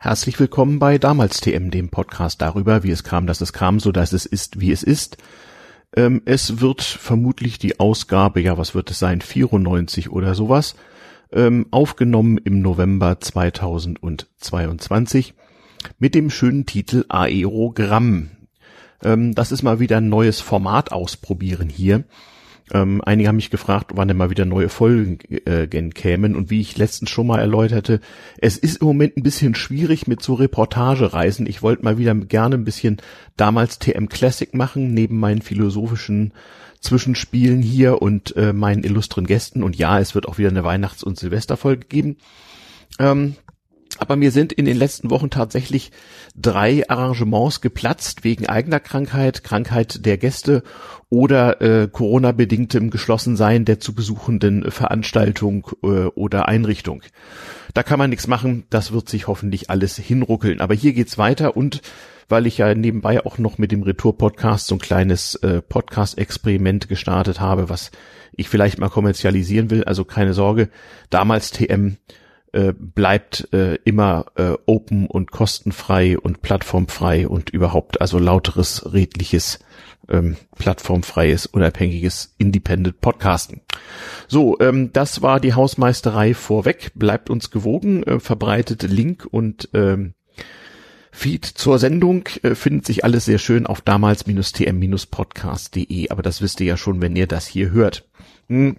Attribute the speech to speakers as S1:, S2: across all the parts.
S1: Herzlich willkommen bei Damals TM, dem Podcast darüber, wie es kam, dass es kam, so dass es ist, wie es ist. Ähm, es wird vermutlich die Ausgabe, ja, was wird es sein, 94 oder sowas, ähm, aufgenommen im November 2022 mit dem schönen Titel Aerogramm. Ähm, das ist mal wieder ein neues Format ausprobieren hier. Ähm, einige haben mich gefragt, wann denn mal wieder neue Folgen äh, kämen und wie ich letztens schon mal erläuterte, es ist im Moment ein bisschen schwierig mit so Reportagereisen. Ich wollte mal wieder gerne ein bisschen damals TM Classic machen, neben meinen philosophischen Zwischenspielen hier und äh, meinen illustren Gästen. Und ja, es wird auch wieder eine Weihnachts- und Silvesterfolge geben. Ähm, aber mir sind in den letzten Wochen tatsächlich drei Arrangements geplatzt wegen eigener Krankheit, Krankheit der Gäste oder äh, Corona-bedingtem Geschlossensein der zu besuchenden Veranstaltung äh, oder Einrichtung. Da kann man nichts machen, das wird sich hoffentlich alles hinruckeln. Aber hier geht's weiter und weil ich ja nebenbei auch noch mit dem Retour-Podcast so ein kleines äh, Podcast-Experiment gestartet habe, was ich vielleicht mal kommerzialisieren will. Also keine Sorge, damals TM äh, bleibt äh, immer äh, open und kostenfrei und plattformfrei und überhaupt also lauteres, redliches, ähm, plattformfreies, unabhängiges Independent Podcasten. So, ähm, das war die Hausmeisterei vorweg. Bleibt uns gewogen, äh, verbreitet Link und ähm, Feed zur Sendung äh, findet sich alles sehr schön auf damals-tm-podcast.de, aber das wisst ihr ja schon, wenn ihr das hier hört. Hm.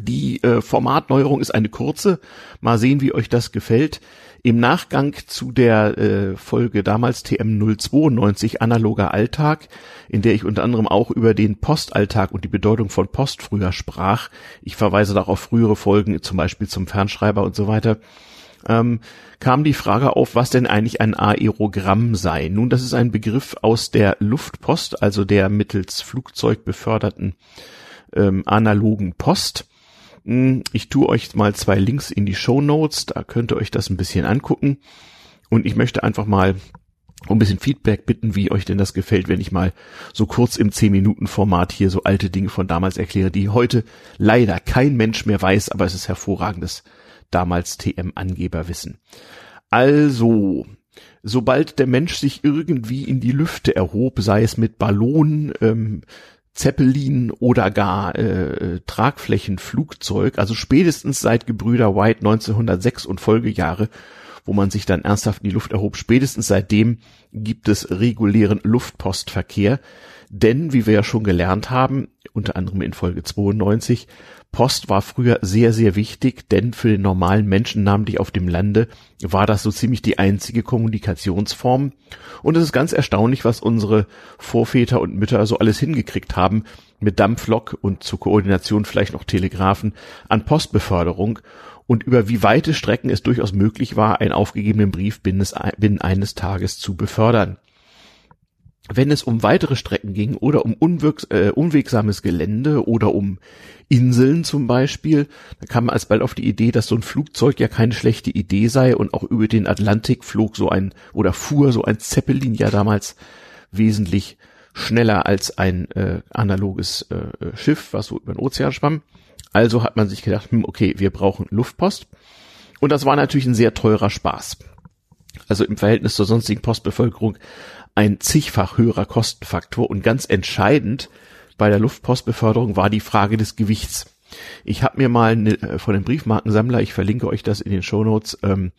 S1: Die äh, Formatneuerung ist eine kurze. Mal sehen, wie euch das gefällt. Im Nachgang zu der äh, Folge damals TM 092 analoger Alltag, in der ich unter anderem auch über den Postalltag und die Bedeutung von Post früher sprach. Ich verweise da auf frühere Folgen, zum Beispiel zum Fernschreiber und so weiter. Ähm, kam die Frage auf, was denn eigentlich ein Aerogramm sei. Nun, das ist ein Begriff aus der Luftpost, also der mittels Flugzeug beförderten ähm, analogen Post. Ich tue euch mal zwei Links in die Show Notes, da könnt ihr euch das ein bisschen angucken. Und ich möchte einfach mal um ein bisschen Feedback bitten, wie euch denn das gefällt, wenn ich mal so kurz im 10-Minuten-Format hier so alte Dinge von damals erkläre, die heute leider kein Mensch mehr weiß, aber es ist hervorragendes damals TM-Angeberwissen. Also, sobald der Mensch sich irgendwie in die Lüfte erhob, sei es mit Ballonen, ähm, Zeppelin oder gar äh, Tragflächenflugzeug, also spätestens seit Gebrüder White 1906 und Folgejahre, wo man sich dann ernsthaft in die Luft erhob, spätestens seitdem gibt es regulären Luftpostverkehr, denn wie wir ja schon gelernt haben, unter anderem in Folge 92, Post war früher sehr, sehr wichtig, denn für den normalen Menschen, namentlich auf dem Lande, war das so ziemlich die einzige Kommunikationsform. Und es ist ganz erstaunlich, was unsere Vorväter und Mütter so alles hingekriegt haben, mit Dampflok und zur Koordination vielleicht noch Telegraphen an Postbeförderung und über wie weite Strecken es durchaus möglich war, einen aufgegebenen Brief binnen eines Tages zu befördern. Wenn es um weitere Strecken ging oder um äh, unwegsames Gelände oder um Inseln zum Beispiel, dann kam man alsbald auf die Idee, dass so ein Flugzeug ja keine schlechte Idee sei und auch über den Atlantik flog so ein oder fuhr so ein Zeppelin ja damals wesentlich schneller als ein äh, analoges äh, Schiff, was so über den Ozean schwamm. Also hat man sich gedacht, hm, okay, wir brauchen Luftpost. Und das war natürlich ein sehr teurer Spaß. Also im Verhältnis zur sonstigen Postbevölkerung ein zigfach höherer Kostenfaktor und ganz entscheidend bei der Luftpostbeförderung war die Frage des Gewichts. Ich habe mir mal äh, von dem Briefmarkensammler, ich verlinke euch das in den Shownotes, ähm,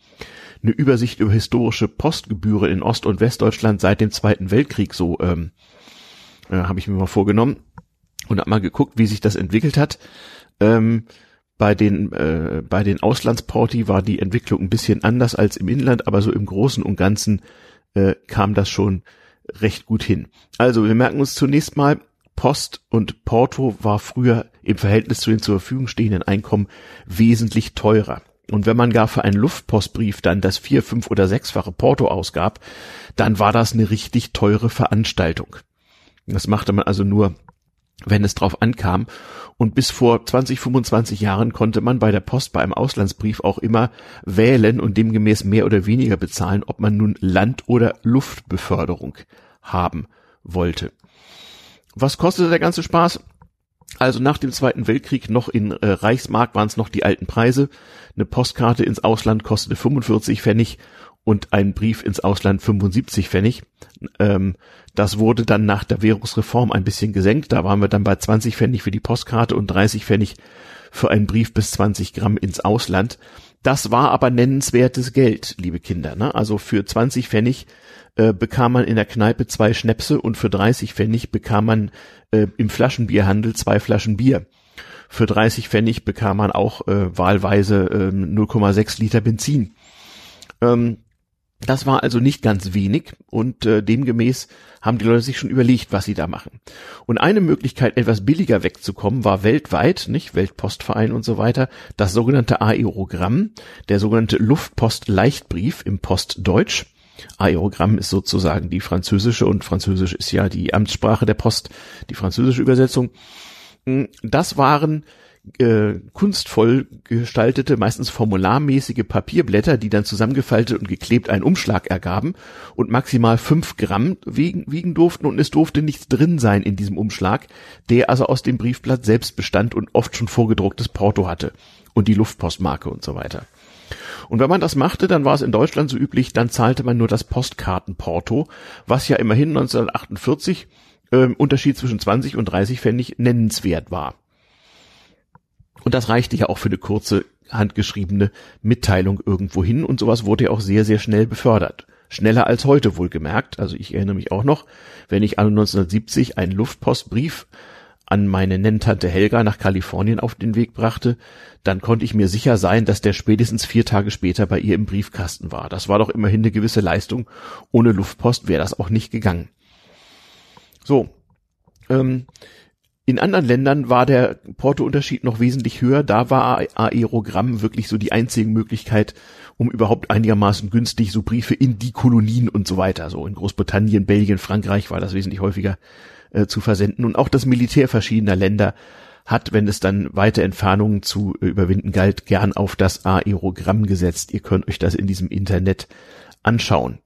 S1: eine Übersicht über historische Postgebühren in Ost- und Westdeutschland seit dem Zweiten Weltkrieg so ähm, äh, habe ich mir mal vorgenommen und habe mal geguckt, wie sich das entwickelt hat. Ähm, bei den äh, bei den Auslandsporti war die Entwicklung ein bisschen anders als im Inland, aber so im Großen und Ganzen äh, kam das schon recht gut hin. Also wir merken uns zunächst mal, Post und Porto war früher im Verhältnis zu den zur Verfügung stehenden Einkommen wesentlich teurer. Und wenn man gar für einen Luftpostbrief dann das vier, fünf oder sechsfache Porto ausgab, dann war das eine richtig teure Veranstaltung. Das machte man also nur, wenn es drauf ankam. Und bis vor 20, 25 Jahren konnte man bei der Post bei einem Auslandsbrief auch immer wählen und demgemäß mehr oder weniger bezahlen, ob man nun Land- oder Luftbeförderung haben wollte. Was kostete der ganze Spaß? Also nach dem Zweiten Weltkrieg noch in äh, Reichsmark waren es noch die alten Preise. Eine Postkarte ins Ausland kostete 45 Pfennig und ein Brief ins Ausland 75 Pfennig. Ähm, das wurde dann nach der Währungsreform ein bisschen gesenkt. Da waren wir dann bei 20 Pfennig für die Postkarte und 30 Pfennig für einen Brief bis 20 Gramm ins Ausland. Das war aber nennenswertes Geld, liebe Kinder. Ne? Also für 20 Pfennig äh, bekam man in der Kneipe zwei Schnäpse und für 30 Pfennig bekam man äh, im Flaschenbierhandel zwei Flaschen Bier. Für 30 Pfennig bekam man auch äh, wahlweise äh, 0,6 Liter Benzin. Ähm, das war also nicht ganz wenig und äh, demgemäß haben die Leute sich schon überlegt, was sie da machen. Und eine Möglichkeit, etwas billiger wegzukommen, war weltweit, nicht Weltpostverein und so weiter, das sogenannte Aerogramm, der sogenannte Luftpost-Leichtbrief im Postdeutsch. Aerogramm ist sozusagen die französische und französisch ist ja die Amtssprache der Post, die französische Übersetzung. Hm, das waren äh, kunstvoll gestaltete, meistens formularmäßige Papierblätter, die dann zusammengefaltet und geklebt einen Umschlag ergaben und maximal fünf Gramm wiegen, wiegen durften und es durfte nichts drin sein in diesem Umschlag, der also aus dem Briefblatt selbst bestand und oft schon vorgedrucktes Porto hatte und die Luftpostmarke und so weiter. Und wenn man das machte, dann war es in Deutschland so üblich, dann zahlte man nur das Postkartenporto, was ja immerhin 1948 äh, Unterschied zwischen 20 und 30 Pfennig nennenswert war. Und das reichte ja auch für eine kurze handgeschriebene Mitteilung irgendwo hin und sowas wurde ja auch sehr, sehr schnell befördert. Schneller als heute wohlgemerkt. Also ich erinnere mich auch noch, wenn ich an 1970 einen Luftpostbrief an meine Nenntante Helga nach Kalifornien auf den Weg brachte, dann konnte ich mir sicher sein, dass der spätestens vier Tage später bei ihr im Briefkasten war. Das war doch immerhin eine gewisse Leistung. Ohne Luftpost wäre das auch nicht gegangen. So, ähm, in anderen Ländern war der Portounterschied noch wesentlich höher. Da war Aerogramm wirklich so die einzige Möglichkeit, um überhaupt einigermaßen günstig so Briefe in die Kolonien und so weiter. So in Großbritannien, Belgien, Frankreich war das wesentlich häufiger äh, zu versenden. Und auch das Militär verschiedener Länder hat, wenn es dann weite Entfernungen zu äh, überwinden galt, gern auf das Aerogramm gesetzt. Ihr könnt euch das in diesem Internet anschauen.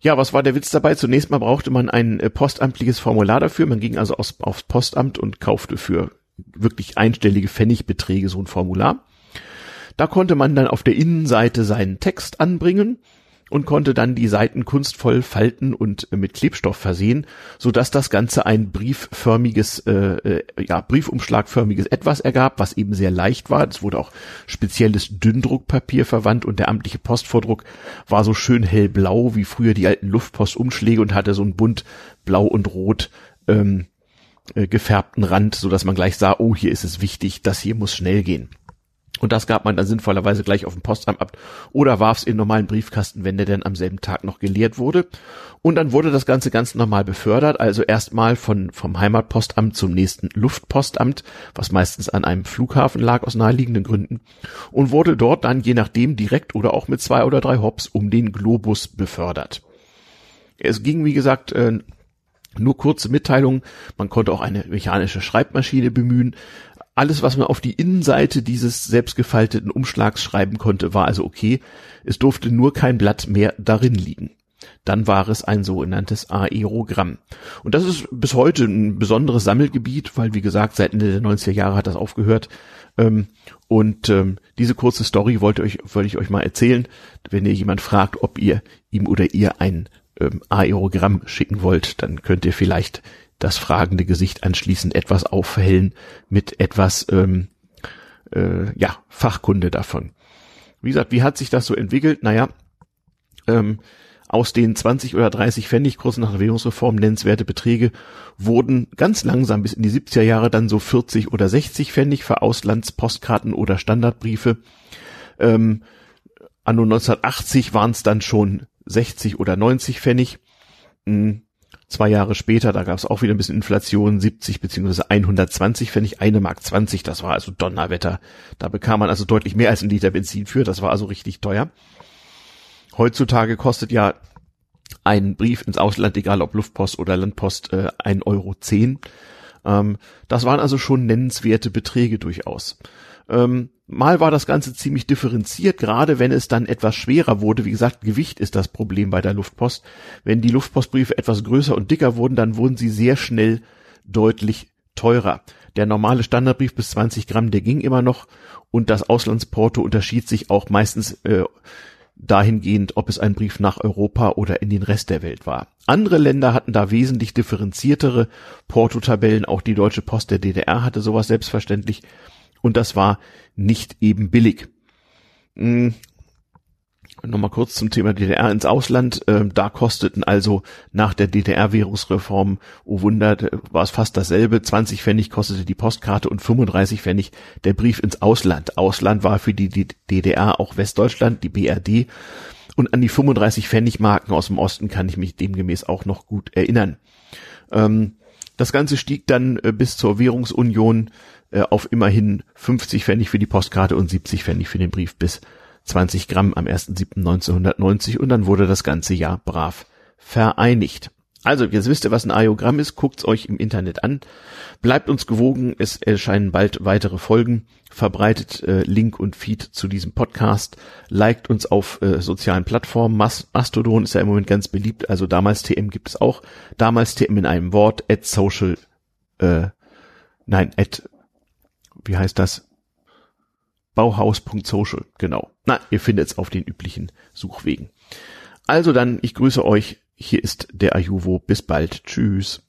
S1: Ja, was war der Witz dabei? Zunächst mal brauchte man ein äh, postamtliches Formular dafür. Man ging also aus, aufs Postamt und kaufte für wirklich einstellige Pfennigbeträge so ein Formular. Da konnte man dann auf der Innenseite seinen Text anbringen und konnte dann die Seiten kunstvoll falten und äh, mit Klebstoff versehen, so dass das Ganze ein briefförmiges, äh, äh, ja Briefumschlagförmiges Etwas ergab, was eben sehr leicht war. Es wurde auch spezielles Dünndruckpapier verwandt und der amtliche Postvordruck war so schön hellblau wie früher die alten Luftpostumschläge und hatte so ein bunt blau und rot ähm, äh, gefärbten Rand, so dass man gleich sah, oh hier ist es wichtig, das hier muss schnell gehen. Und das gab man dann sinnvollerweise gleich auf dem Postamt ab oder warf es in normalen Briefkasten, wenn der dann am selben Tag noch geleert wurde. Und dann wurde das Ganze ganz normal befördert, also erstmal von, vom Heimatpostamt zum nächsten Luftpostamt, was meistens an einem Flughafen lag aus naheliegenden Gründen, und wurde dort dann je nachdem direkt oder auch mit zwei oder drei Hops um den Globus befördert. Es ging, wie gesagt, äh, nur kurze Mitteilungen. Man konnte auch eine mechanische Schreibmaschine bemühen. Alles, was man auf die Innenseite dieses selbstgefalteten Umschlags schreiben konnte, war also okay. Es durfte nur kein Blatt mehr darin liegen. Dann war es ein sogenanntes Aerogramm. Und das ist bis heute ein besonderes Sammelgebiet, weil wie gesagt, seit Ende der 90er Jahre hat das aufgehört. Ähm, und ähm, diese kurze Story wollte, euch, wollte ich euch mal erzählen, wenn ihr jemand fragt, ob ihr ihm oder ihr ein ähm, Aerogramm schicken wollt, dann könnt ihr vielleicht das fragende Gesicht anschließend etwas aufhellen mit etwas ähm, äh, ja Fachkunde davon. Wie gesagt, wie hat sich das so entwickelt? Naja, ähm, aus den 20 oder 30 Pfennig kurz nach der Währungsreform nennenswerte Beträge wurden ganz langsam bis in die 70er Jahre dann so 40 oder 60 Pfennig für Auslandspostkarten oder Standardbriefe. Ähm, anno 1980 waren es dann schon 60 oder 90 Pfennig. Hm, Zwei Jahre später, da gab es auch wieder ein bisschen Inflation, 70 beziehungsweise 120 Pfennig, eine Mark 20, das war also Donnerwetter. Da bekam man also deutlich mehr als ein Liter Benzin für, das war also richtig teuer. Heutzutage kostet ja ein Brief ins Ausland, egal ob Luftpost oder Landpost, äh, 1,10 Euro. Ähm, das waren also schon nennenswerte Beträge durchaus. Ähm, mal war das Ganze ziemlich differenziert, gerade wenn es dann etwas schwerer wurde. Wie gesagt, Gewicht ist das Problem bei der Luftpost. Wenn die Luftpostbriefe etwas größer und dicker wurden, dann wurden sie sehr schnell deutlich teurer. Der normale Standardbrief bis 20 Gramm, der ging immer noch und das Auslandsporto unterschied sich auch meistens äh, dahingehend, ob es ein Brief nach Europa oder in den Rest der Welt war. Andere Länder hatten da wesentlich differenziertere Portotabellen, auch die Deutsche Post der DDR hatte sowas selbstverständlich und das war nicht eben billig. Hm, Nochmal kurz zum Thema DDR ins Ausland. Ähm, da kosteten also nach der DDR-Währungsreform, oh Wunder, war es fast dasselbe. 20 Pfennig kostete die Postkarte und 35 Pfennig der Brief ins Ausland. Ausland war für die DDR auch Westdeutschland, die BRD. Und an die 35 Pfennigmarken aus dem Osten kann ich mich demgemäß auch noch gut erinnern. Ähm, das Ganze stieg dann äh, bis zur Währungsunion äh, auf immerhin 50 Pfennig für die Postkarte und 70 Pfennig für den Brief bis 20 Gramm am 1.7.1990 und dann wurde das ganze Jahr brav vereinigt. Also, jetzt wisst ihr, was ein Aiogramm ist, guckt's euch im Internet an. Bleibt uns gewogen, es erscheinen bald weitere Folgen. Verbreitet äh, Link und Feed zu diesem Podcast. Liked uns auf äh, sozialen Plattformen. Mastodon ist ja im Moment ganz beliebt, also damals TM gibt es auch. Damals TM in einem Wort, at social, äh, nein, at, wie heißt das? Bauhaus.social, genau. Na, ihr findet es auf den üblichen Suchwegen. Also dann, ich grüße euch. Hier ist der Ajuvo. Bis bald. Tschüss.